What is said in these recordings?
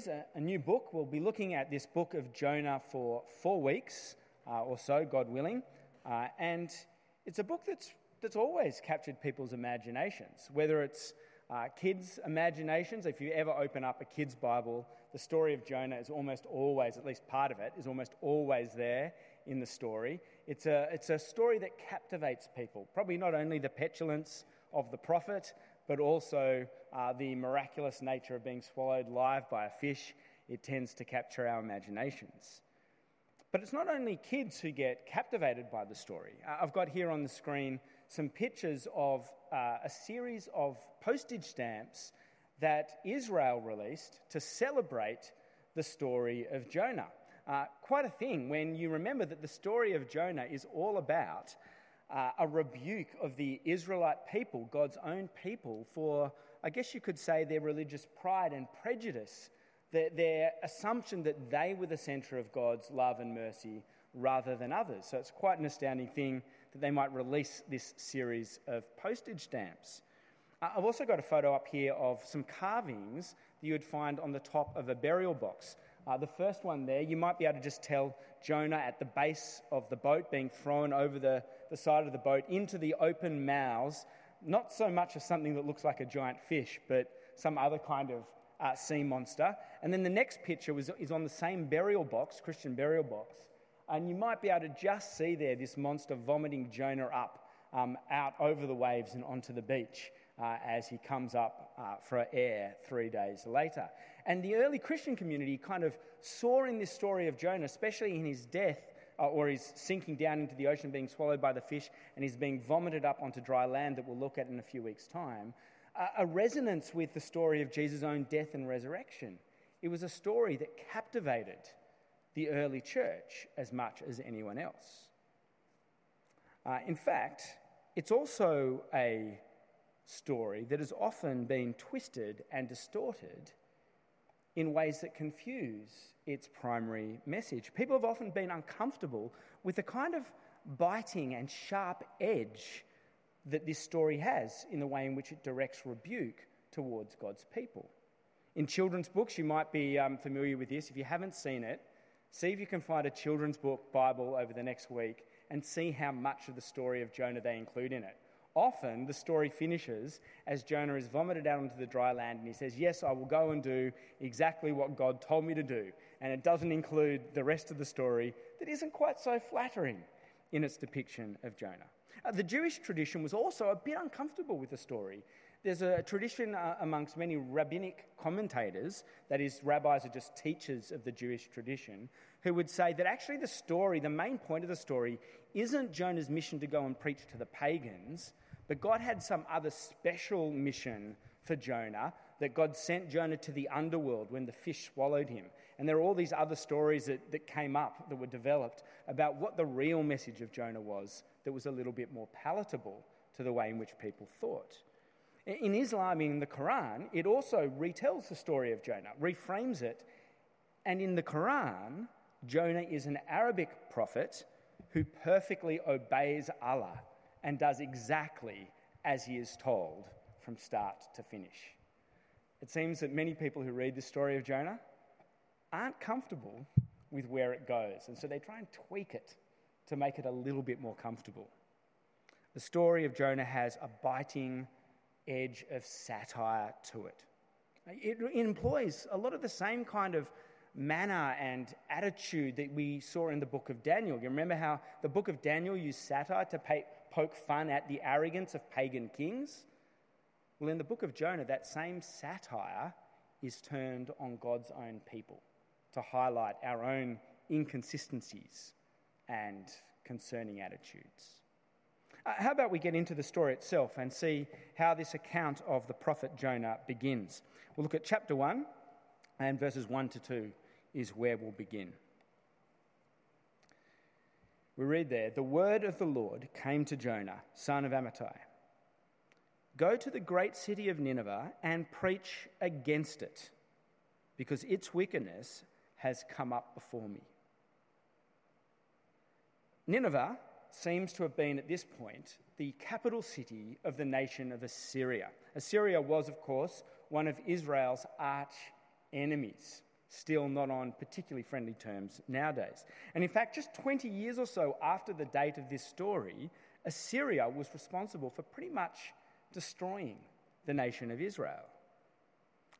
series, a, a, new book. We'll be looking at this book of Jonah for four weeks uh, or so, God willing. Uh, and it's a book that's, that's always captured people's imaginations, whether it's uh, kids' imaginations. If you ever open up a kid's Bible, the story of Jonah is almost always, at least part of it, is almost always there in the story. It's a, it's a story that captivates people, probably not only the petulance of the prophet, but also uh, the miraculous nature of being swallowed live by a fish. It tends to capture our imaginations. But it's not only kids who get captivated by the story. Uh, I've got here on the screen some pictures of uh, a series of postage stamps that Israel released to celebrate the story of Jonah. Uh, quite a thing when you remember that the story of Jonah is all about uh, a rebuke of the Israelite people, God's own people, for, I guess you could say, their religious pride and prejudice, their, their assumption that they were the centre of God's love and mercy rather than others. So it's quite an astounding thing that they might release this series of postage stamps. Uh, I've also got a photo up here of some carvings that you would find on the top of a burial box. Uh, the first one there, you might be able to just tell Jonah at the base of the boat being thrown over the, the side of the boat into the open mouths, not so much as something that looks like a giant fish, but some other kind of uh, sea monster. And then the next picture was, is on the same burial box, Christian burial box. And you might be able to just see there this monster vomiting Jonah up um, out over the waves and onto the beach uh, as he comes up uh, for air three days later. And the early Christian community kind of saw in this story of Jonah, especially in his death, uh, or his sinking down into the ocean, being swallowed by the fish, and he's being vomited up onto dry land that we'll look at in a few weeks' time, a resonance with the story of Jesus' own death and resurrection. It was a story that captivated the early church as much as anyone else. Uh, in fact, it's also a story that has often been twisted and distorted in ways that confuse its primary message. People have often been uncomfortable with the kind of biting and sharp edge that this story has in the way in which it directs rebuke towards God's people. In children's books, you might be um, familiar with this. If you haven't seen it, see if you can find a children's book Bible over the next week and see how much of the story of Jonah they include in it. Often the story finishes as Jonah is vomited out onto the dry land and he says, Yes, I will go and do exactly what God told me to do. And it doesn't include the rest of the story that isn't quite so flattering in its depiction of Jonah. Uh, the Jewish tradition was also a bit uncomfortable with the story. There's a tradition uh, amongst many rabbinic commentators, that is, rabbis are just teachers of the Jewish tradition, who would say that actually the story, the main point of the story, isn't Jonah's mission to go and preach to the pagans, but God had some other special mission for Jonah, that God sent Jonah to the underworld when the fish swallowed him. And there are all these other stories that, that came up, that were developed, about what the real message of Jonah was that was a little bit more palatable to the way in which people thought. In Islam, in the Quran, it also retells the story of Jonah, reframes it. And in the Quran, Jonah is an Arabic prophet who perfectly obeys Allah and does exactly as he is told from start to finish. It seems that many people who read the story of Jonah aren't comfortable with where it goes, and so they try and tweak it to make it a little bit more comfortable. The story of Jonah has a biting edge of satire to it. It employs a lot of the same kind of manner and attitude that we saw in the book of Daniel. You remember how the book of Daniel used satire to pay, poke fun at the arrogance of pagan kings? Well, in the book of Jonah, that same satire is turned on God's own people to highlight our own inconsistencies and concerning attitudes. Uh, how about we get into the story itself and see how this account of the prophet Jonah begins? We'll look at chapter 1 and verses 1 to 2 is where we'll begin. We read there The word of the Lord came to Jonah, son of Amittai Go to the great city of Nineveh and preach against it, because its wickedness has come up before me. Nineveh seems to have been at this point the capital city of the nation of Assyria. Assyria was, of course, one of Israel's arch enemies, still not on particularly friendly terms nowadays. And in fact, just 20 years or so after the date of this story, Assyria was responsible for pretty much destroying the nation of Israel.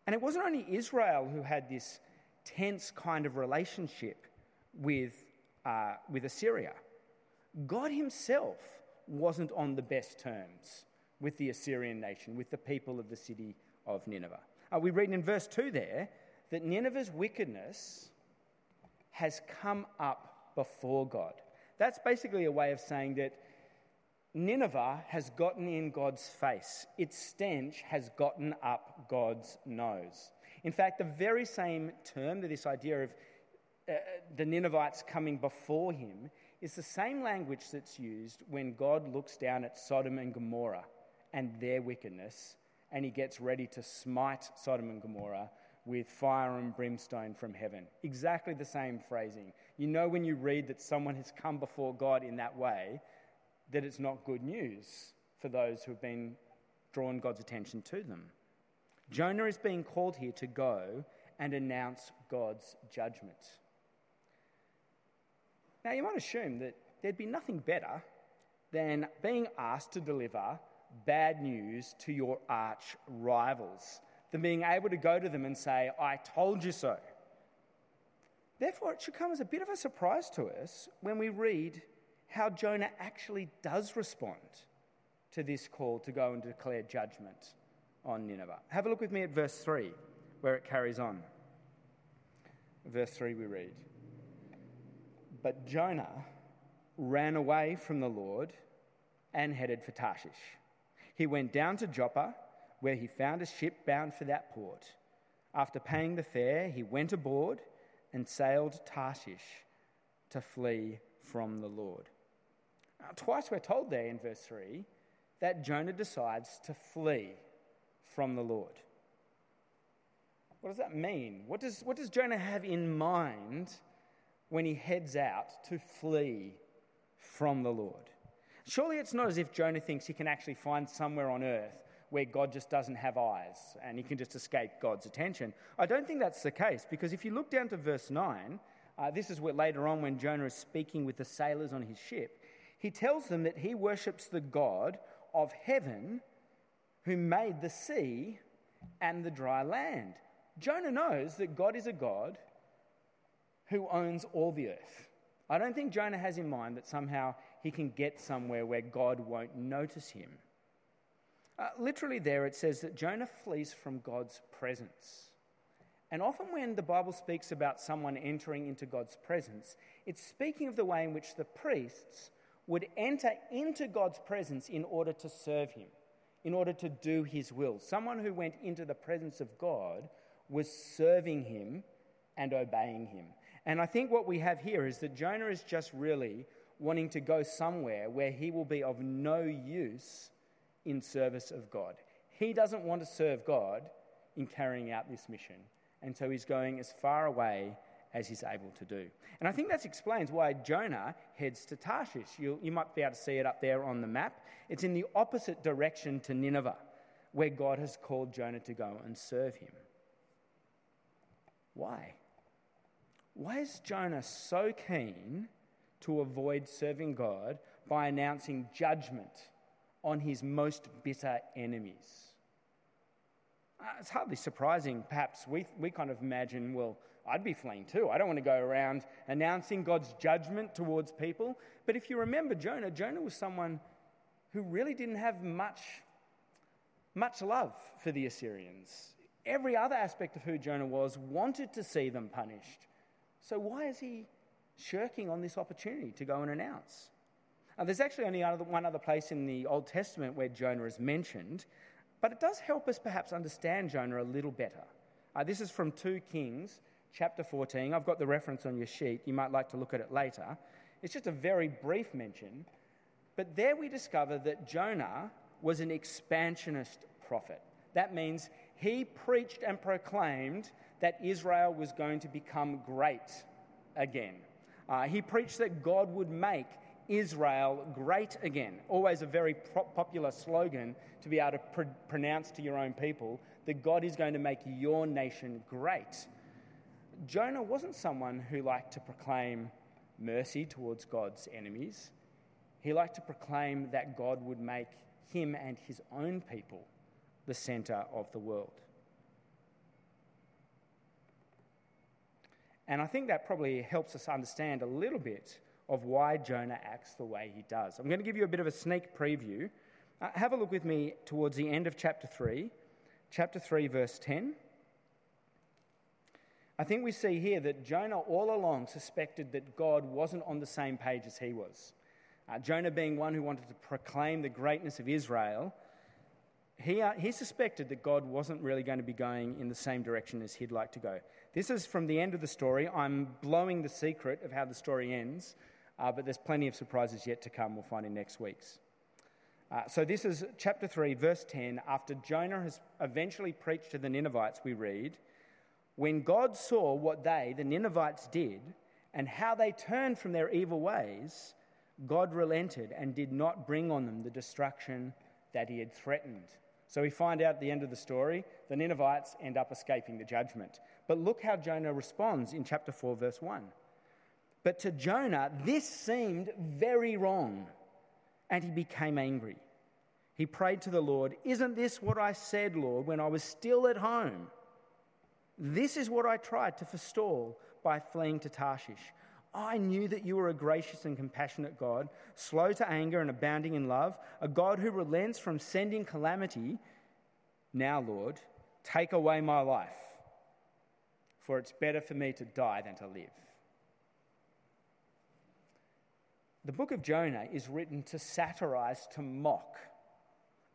And it wasn't only Israel who had this tense kind of relationship with, uh, with Assyria. God Himself wasn't on the best terms with the Assyrian nation, with the people of the city of Nineveh. Uh, we read in verse 2 there that Nineveh's wickedness has come up before God. That's basically a way of saying that Nineveh has gotten in God's face. Its stench has gotten up God's nose. In fact, the very same term, this idea of uh, the Ninevites coming before him, is the same language that's used when God looks down at Sodom and Gomorrah and their wickedness, and he gets ready to smite Sodom and Gomorrah with fire and brimstone from heaven. Exactly the same phrasing. You know, when you read that someone has come before God in that way, that it's not good news for those who have been drawn God's attention to them. Jonah is being called here to go and announce God's judgment. Now, you might assume that there'd be nothing better than being asked to deliver bad news to your arch rivals, than being able to go to them and say, I told you so. Therefore, it should come as a bit of a surprise to us when we read how Jonah actually does respond to this call to go and declare judgment on Nineveh. Have a look with me at verse 3, where it carries on. Verse 3 we read But Jonah ran away from the Lord and headed for Tarshish. He went down to Joppa, where he found a ship bound for that port. After paying the fare, he went aboard and sailed Tarshish to flee from the Lord. Now, twice we're told there in verse 3 that Jonah decides to flee from the Lord. What does that mean? What does, what does Jonah have in mind when he heads out to flee from the Lord? Surely it's not as if Jonah thinks he can actually find somewhere on earth where God just doesn't have eyes and he can just escape God's attention. I don't think that's the case because if you look down to verse 9, uh, this is where later on when Jonah is speaking with the sailors on his ship, he tells them that he worships the God of heaven who made the sea and the dry land. Jonah knows that God is a God who owns all the earth. I don't think Jonah has in mind that somehow he can get somewhere where God won't notice him. Uh, literally, there it says that Jonah flees from God's presence. And often, when the Bible speaks about someone entering into God's presence, it's speaking of the way in which the priests would enter into God's presence in order to serve him, in order to do his will. Someone who went into the presence of God was serving him and obeying him. And I think what we have here is that Jonah is just really wanting to go somewhere where he will be of no use in service of God. He doesn't want to serve God in carrying out this mission. And so he's going as far away as he's able to do. And I think that explains why Jonah heads to Tarshish. You, you might be able to see it up there on the map. It's in the opposite direction to Nineveh, where God has called Jonah to go and serve him. Why? Why is Jonah so keen to avoid serving God by announcing judgment on his most bitter enemies? Uh, it's hardly surprising, perhaps. We, we kind of imagine, well, I'd be fleeing too. I don't want to go around announcing God's judgment towards people. But if you remember Jonah, Jonah was someone who really didn't have much, much love for the Assyrians. Every other aspect of who Jonah was wanted to see them punished. So why is he shirking on this opportunity to go and announce? Uh, there's actually only other, one other place in the Old Testament where Jonah is mentioned, but it does help us perhaps understand Jonah a little better. Uh, this is from 2 Kings chapter 14. I've got the reference on your sheet. You might like to look at it later. It's just a very brief mention. But there we discover that Jonah was an expansionist prophet. That means he preached and proclaimed that Israel was going to become great again. Uh, he preached that God would make Israel great again. Always a very popular slogan to be able to pr- pronounce to your own people that God is going to make your nation great. Jonah wasn't someone who liked to proclaim mercy towards God's enemies. He liked to proclaim that God would make him and his own people the centre of the world. And I think that probably helps us understand a little bit of why Jonah acts the way he does. I'm going to give you a bit of a sneak preview. Uh, have a look with me towards the end of chapter 3, chapter 3, verse 10. I think we see here that Jonah all along suspected that God wasn't on the same page as he was. Uh, Jonah, being one who wanted to proclaim the greatness of Israel, he, uh, he suspected that God wasn't really going to be going in the same direction as he'd like to go. This is from the end of the story. I'm blowing the secret of how the story ends, uh, but there's plenty of surprises yet to come. We'll find in next week's. Uh, so, this is chapter 3, verse 10. After Jonah has eventually preached to the Ninevites, we read, When God saw what they, the Ninevites, did and how they turned from their evil ways, God relented and did not bring on them the destruction that he had threatened. So we find out at the end of the story, the Ninevites end up escaping the judgment. But look how Jonah responds in chapter 4, verse 1. But to Jonah, this seemed very wrong, and he became angry. He prayed to the Lord, Isn't this what I said, Lord, when I was still at home? This is what I tried to forestall by fleeing to Tarshish. I knew that you were a gracious and compassionate God, slow to anger and abounding in love, a God who relents from sending calamity. Now, Lord, take away my life, for it's better for me to die than to live. The book of Jonah is written to satirize, to mock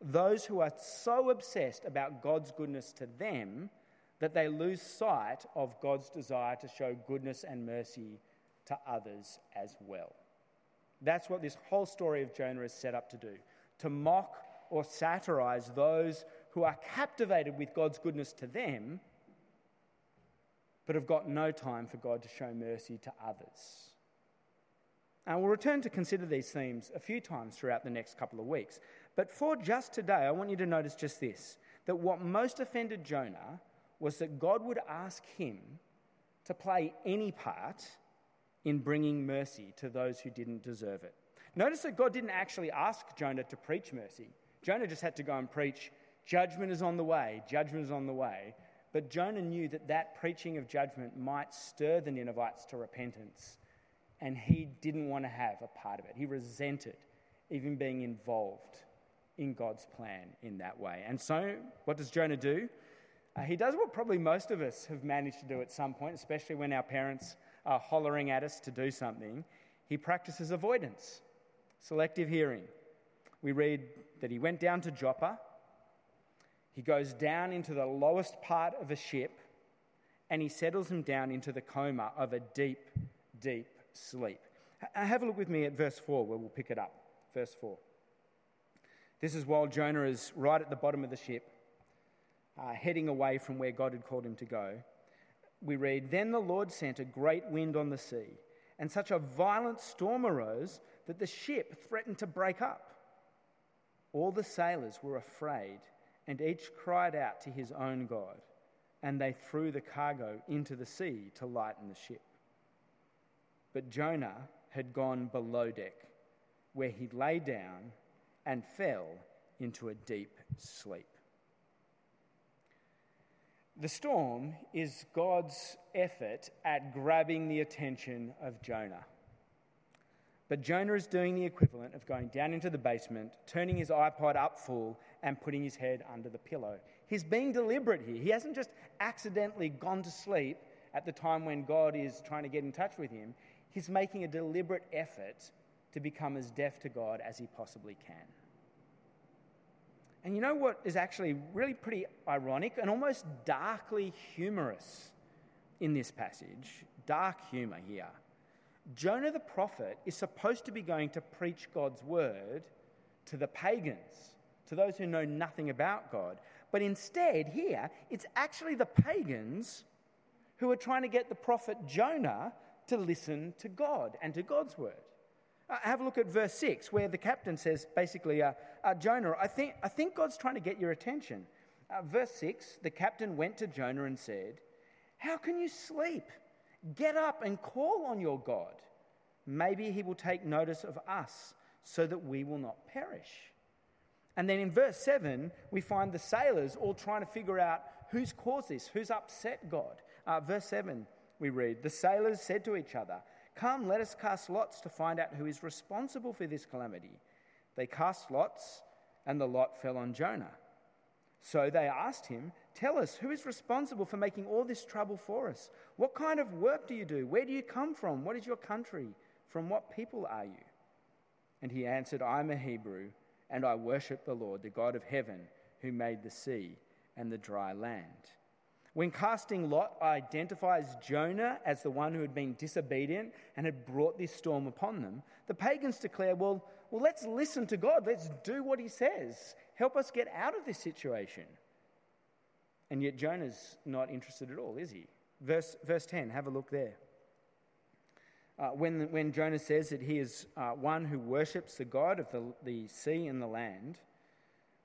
those who are so obsessed about God's goodness to them that they lose sight of God's desire to show goodness and mercy to others as well. That's what this whole story of Jonah is set up to do to mock or satirize those who are captivated with God's goodness to them, but have got no time for God to show mercy to others. And we'll return to consider these themes a few times throughout the next couple of weeks. But for just today, I want you to notice just this that what most offended Jonah was that God would ask him to play any part in bringing mercy to those who didn't deserve it. Notice that God didn't actually ask Jonah to preach mercy. Jonah just had to go and preach, judgment is on the way, judgment is on the way. But Jonah knew that that preaching of judgment might stir the Ninevites to repentance, and he didn't want to have a part of it. He resented even being involved in God's plan in that way. And so, what does Jonah do? Uh, he does what probably most of us have managed to do at some point, especially when our parents are hollering at us to do something, he practices avoidance, selective hearing. We read that he went down to Joppa, he goes down into the lowest part of a ship, and he settles him down into the coma of a deep, deep sleep. Have a look with me at verse 4, where we'll pick it up. Verse 4. This is while Jonah is right at the bottom of the ship, uh, heading away from where God had called him to go we read, Then the Lord sent a great wind on the sea, and such a violent storm arose that the ship threatened to break up. All the sailors were afraid, and each cried out to his own God, and they threw the cargo into the sea to lighten the ship. But Jonah had gone below deck, where he lay down and fell into a deep sleep. The storm is God's effort at grabbing the attention of Jonah. But Jonah is doing the equivalent of going down into the basement, turning his iPod up full, and putting his head under the pillow. He's being deliberate here. He hasn't just accidentally gone to sleep at the time when God is trying to get in touch with him. He's making a deliberate effort to become as deaf to God as he possibly can. And you know what is actually really pretty ironic and almost darkly humorous in this passage? Dark humor here. Jonah the prophet is supposed to be going to preach God's word to the pagans, to those who know nothing about God. But instead, here, it's actually the pagans who are trying to get the prophet Jonah to listen to God and to God's word. Uh, have a look at verse 6, where the captain says basically, uh, uh, Jonah, I think, I think God's trying to get your attention. Uh, verse 6 The captain went to Jonah and said, How can you sleep? Get up and call on your God. Maybe he will take notice of us so that we will not perish. And then in verse 7, we find the sailors all trying to figure out who's caused this, who's upset God. Uh, verse 7, we read The sailors said to each other, Come, let us cast lots to find out who is responsible for this calamity. They cast lots, and the lot fell on Jonah. So they asked him, Tell us, who is responsible for making all this trouble for us? What kind of work do you do? Where do you come from? What is your country? From what people are you? And he answered, I'm a Hebrew, and I worship the Lord, the God of heaven, who made the sea and the dry land. When casting lot identifies Jonah as the one who had been disobedient and had brought this storm upon them, the pagans declare, well, well, let's listen to God. Let's do what he says. Help us get out of this situation. And yet Jonah's not interested at all, is he? Verse, verse 10, have a look there. Uh, when, when Jonah says that he is uh, one who worships the God of the, the sea and the land,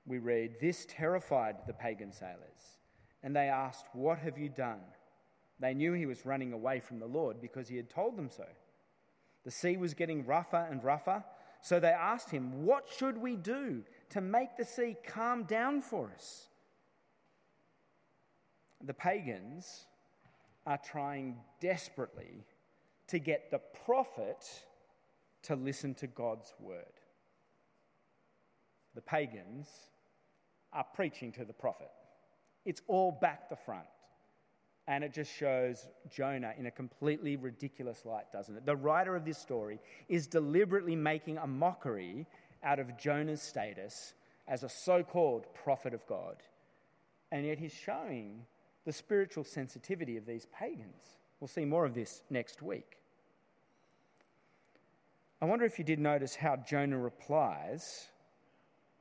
we read, This terrified the pagan sailors and they asked, What have you done? They knew he was running away from the Lord because he had told them so. The sea was getting rougher and rougher, so they asked him, What should we do to make the sea calm down for us? The pagans are trying desperately to get the prophet to listen to God's word. The pagans are preaching to the prophet. It's all back the front. And it just shows Jonah in a completely ridiculous light, doesn't it? The writer of this story is deliberately making a mockery out of Jonah's status as a so called prophet of God. And yet he's showing the spiritual sensitivity of these pagans. We'll see more of this next week. I wonder if you did notice how Jonah replies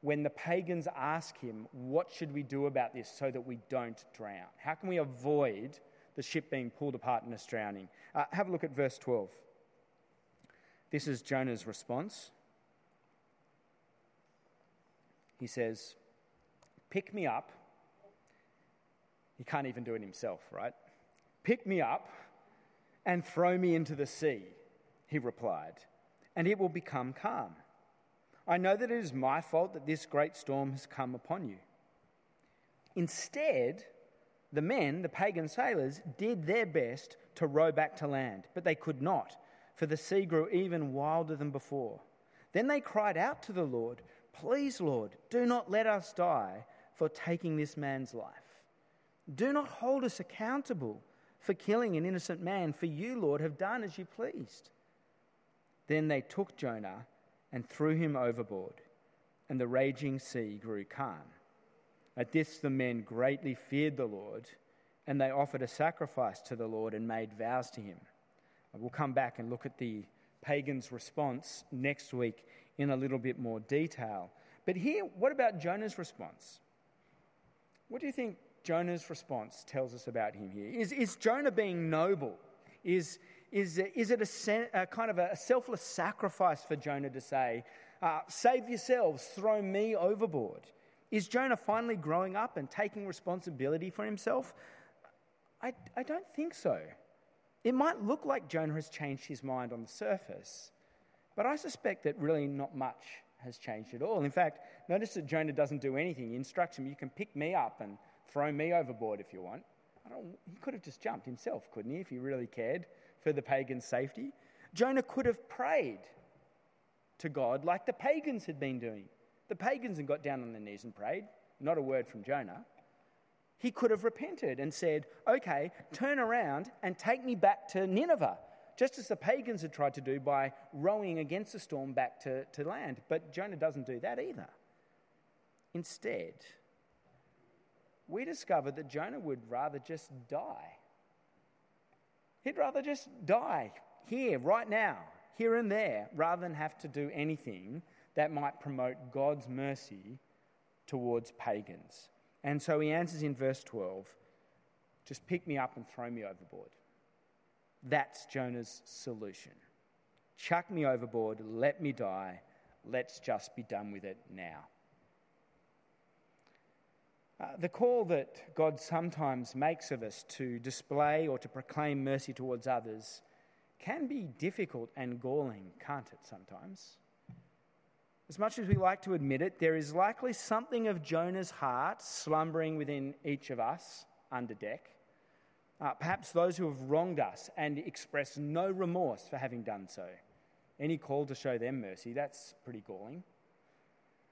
when the pagans ask him, What should we do about this so that we don't drown? How can we avoid the ship being pulled apart and us drowning? Uh, have a look at verse 12. This is Jonah's response. He says, Pick me up. He can't even do it himself, right? Pick me up and throw me into the sea, he replied, and it will become calm. I know that it is my fault that this great storm has come upon you. Instead, the men, the pagan sailors, did their best to row back to land, but they could not, for the sea grew even wilder than before. Then they cried out to the Lord, Please, Lord, do not let us die for taking this man's life. Do not hold us accountable for killing an innocent man, for you, Lord, have done as you pleased. Then they took Jonah and threw him overboard, and the raging sea grew calm. At this, the men greatly feared the Lord, and they offered a sacrifice to the Lord and made vows to him. We'll come back and look at the pagans' response next week in a little bit more detail. But here, what about Jonah's response? What do you think Jonah's response tells us about him here? Is, is Jonah being noble? Is, is, is it a, a kind of a selfless sacrifice for Jonah to say, uh, Save yourselves, throw me overboard? Is Jonah finally growing up and taking responsibility for himself? I, I don't think so. It might look like Jonah has changed his mind on the surface, but I suspect that really not much has changed at all. In fact, notice that Jonah doesn't do anything. He instructs him, You can pick me up and throw me overboard if you want. he could have just jumped himself, couldn't he, if he really cared? For the pagan's safety. Jonah could have prayed to God like the pagans had been doing. The pagans had got down on their knees and prayed, not a word from Jonah. He could have repented and said, Okay, turn around and take me back to Nineveh, just as the pagans had tried to do by rowing against the storm back to, to land. But Jonah doesn't do that either. Instead, we discover that Jonah would rather just die He'd rather just die here, right now, here and there, rather than have to do anything that might promote God's mercy towards pagans. And so he answers in verse 12 just pick me up and throw me overboard. That's Jonah's solution. Chuck me overboard, let me die, let's just be done with it now. Uh, the call that God sometimes makes of us to display or to proclaim mercy towards others can be difficult and galling, can't it, sometimes? As much as we like to admit it, there is likely something of Jonah's heart slumbering within each of us under deck. Uh, perhaps those who have wronged us and express no remorse for having done so. Any call to show them mercy, that's pretty galling.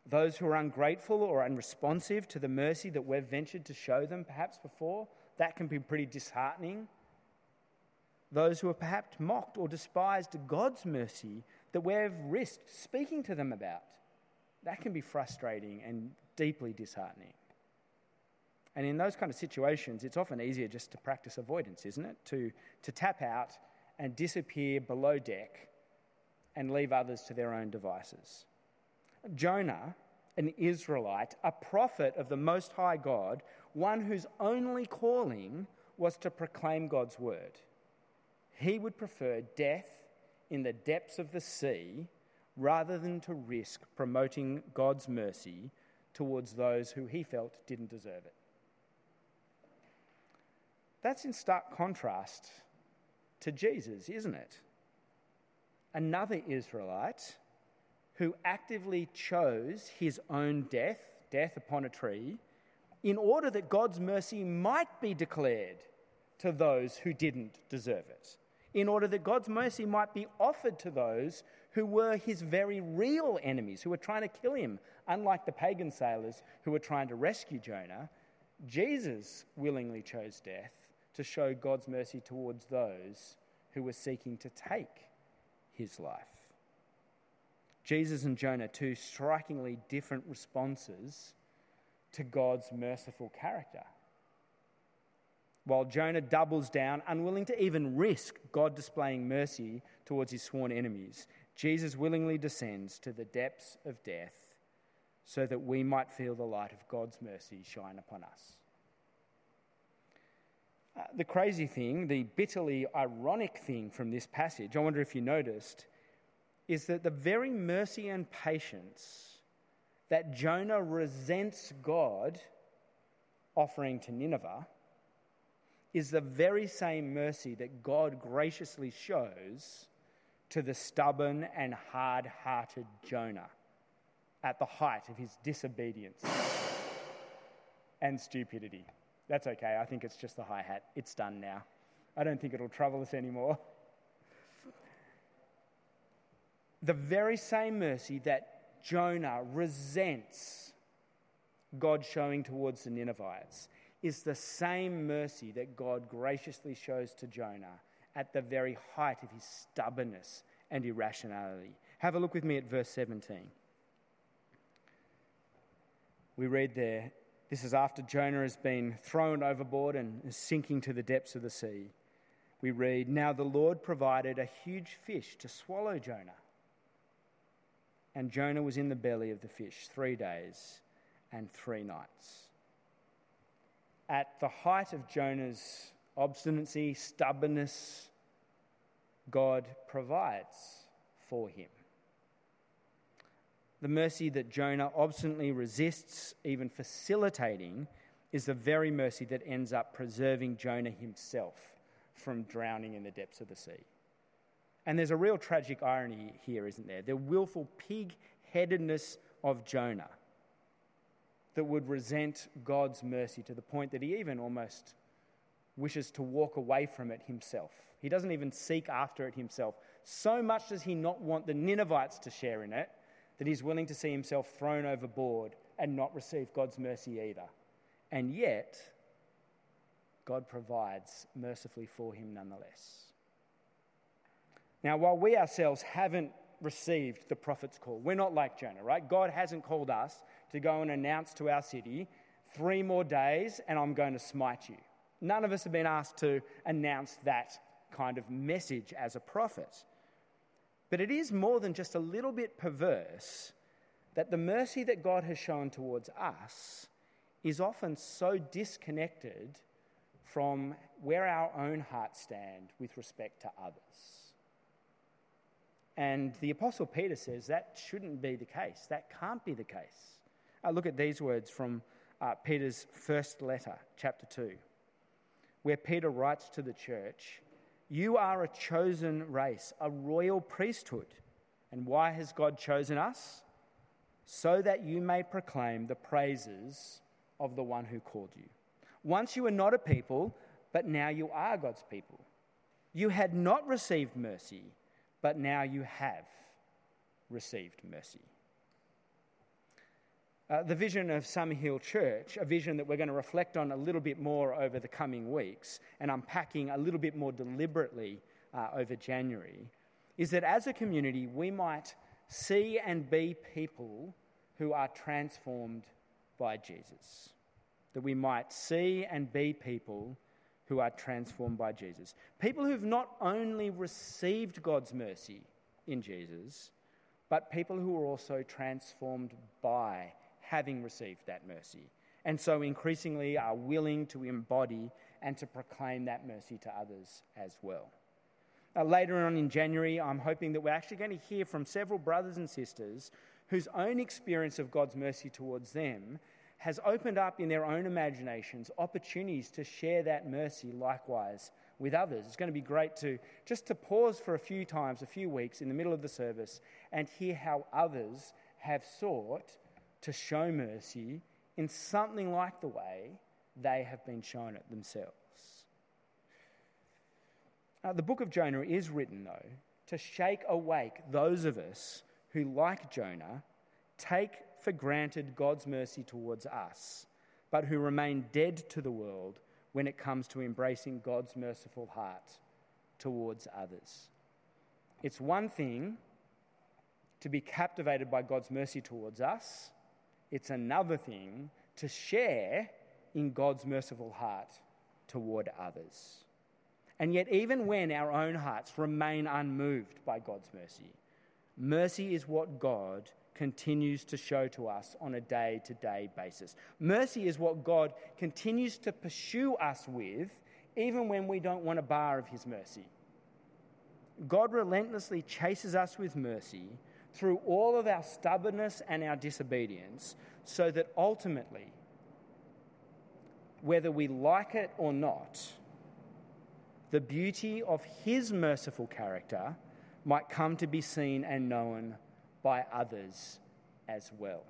Those who are ungrateful or unresponsive to the mercy that we've ventured to show them perhaps before, that can be pretty disheartening. Those who have perhaps mocked or despised God's mercy that we've risked speaking to them about, that can be frustrating and deeply disheartening. And in those kind of situations, it's often easier just to practice avoidance, isn't it? To, to tap out and disappear below deck and leave others to their own devices. Jonah, an Israelite, a prophet of the Most High God, one whose only calling was to proclaim God's word. He would prefer death in the depths of the sea rather than to risk promoting God's mercy towards those who he felt didn't deserve it. That's in stark contrast to Jesus, isn't it? Another Israelite who actively chose his own death, death upon a tree, in order that God's mercy might be declared to those who didn't deserve it, in order that God's mercy might be offered to those who were his very real enemies, who were trying to kill him, unlike the pagan sailors who were trying to rescue Jonah. Jesus willingly chose death to show God's mercy towards those who were seeking to take his life. Jesus and Jonah, two strikingly different responses to God's merciful character. While Jonah doubles down, unwilling to even risk God displaying mercy towards his sworn enemies, Jesus willingly descends to the depths of death so that we might feel the light of God's mercy shine upon us. Uh, the crazy thing, the bitterly ironic thing from this passage, I wonder if you noticed, is that the very mercy and patience that Jonah resents God offering to Nineveh is the very same mercy that God graciously shows to the stubborn and hard hearted Jonah at the height of his disobedience and stupidity. That's okay, I think it's just the hi hat. It's done now. I don't think it'll trouble us anymore. the very same mercy that Jonah resents God showing towards the Ninevites is the same mercy that God graciously shows to Jonah at the very height of his stubbornness and irrationality. Have a look with me at verse 17. We read there, this is after Jonah has been thrown overboard and is sinking to the depths of the sea. We read, Now the Lord provided a huge fish to swallow Jonah and Jonah was in the belly of the fish three days and three nights. At the height of Jonah's obstinacy, stubbornness, God provides for him. The mercy that Jonah obstinately resists, even facilitating, is the very mercy that ends up preserving Jonah himself from drowning in the depths of the sea. And there's a real tragic irony here, isn't there? The willful pig headedness of Jonah that would resent God's mercy to the point that he even almost wishes to walk away from it himself. He doesn't even seek after it himself. So much does he not want the Ninevites to share in it that he's willing to see himself thrown overboard and not receive God's mercy either. And yet, God provides mercifully for him nonetheless. Now, while we ourselves haven't received the prophet's call, we're not like Jonah, right? God hasn't called us to go and announce to our city, three more days and I'm going to smite you. None of us have been asked to announce that kind of message as a prophet. But it is more than just a little bit perverse that the mercy that God has shown towards us is often so disconnected from where our own hearts stand with respect to others. And the Apostle Peter says that shouldn't be the case. That can't be the case. Uh, look at these words from uh, Peter's first letter, chapter 2, where Peter writes to the church, You are a chosen race, a royal priesthood. And why has God chosen us? So that you may proclaim the praises of the one who called you. Once you were not a people, but now you are God's people. You had not received mercy, but now you have received mercy. Uh, the vision of Summerhill Church, a vision that we're going to reflect on a little bit more over the coming weeks and unpacking a little bit more deliberately uh, over January, is that as a community we might see and be people who are transformed by Jesus. That we might see and be people who are transformed by Jesus. People who've not only received God's mercy in Jesus, but people who are also transformed by having received that mercy. And so increasingly are willing to embody and to proclaim that mercy to others as well. Uh, later on in January, I'm hoping that we're actually going to hear from several brothers and sisters whose own experience of God's mercy towards them has opened up in their own imaginations opportunities to share that mercy likewise with others. It's going to be great to just to pause for a few times, a few weeks in the middle of the service and hear how others have sought to show mercy in something like the way they have been shown it themselves. Uh, the book of Jonah is written, though, to shake awake those of us who, like Jonah, take for granted God's mercy towards us, but who remain dead to the world when it comes to embracing God's merciful heart towards others. It's one thing to be captivated by God's mercy towards us, it's another thing to share in God's merciful heart toward others. And yet, even when our own hearts remain unmoved by God's mercy, mercy is what God continues to show to us on a day to day basis. Mercy is what God continues to pursue us with, even when we don't want a bar of His mercy. God relentlessly chases us with mercy through all of our stubbornness and our disobedience, so that ultimately, whether we like it or not, the beauty of His merciful character might come to be seen and known by others as well.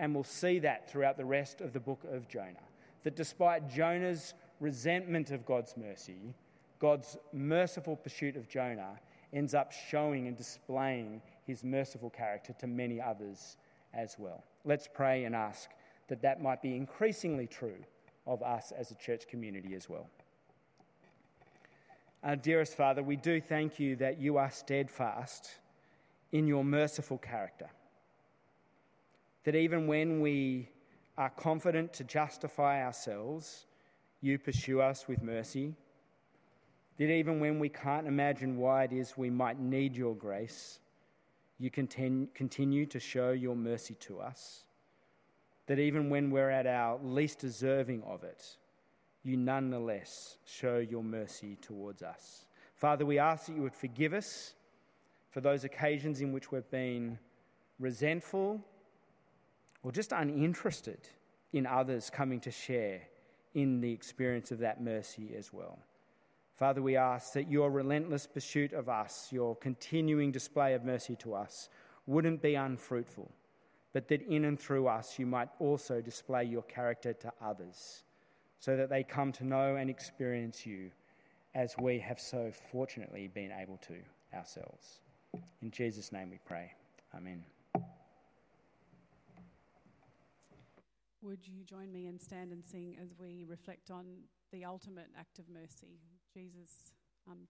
And we'll see that throughout the rest of the book of Jonah. That despite Jonah's resentment of God's mercy, God's merciful pursuit of Jonah ends up showing and displaying his merciful character to many others as well. Let's pray and ask that that might be increasingly true of us as a church community as well. Our dearest Father, we do thank you that you are steadfast in your merciful character. That even when we are confident to justify ourselves, you pursue us with mercy. That even when we can't imagine why it is we might need your grace, you continue to show your mercy to us. That even when we're at our least deserving of it, you nonetheless show your mercy towards us. Father, we ask that you would forgive us for those occasions in which we've been resentful or just uninterested in others coming to share in the experience of that mercy as well. Father, we ask that your relentless pursuit of us, your continuing display of mercy to us, wouldn't be unfruitful, but that in and through us you might also display your character to others, so that they come to know and experience you as we have so fortunately been able to ourselves. In Jesus' name we pray. Amen. Would you join me and stand and sing as we reflect on the ultimate act of mercy, Jesus'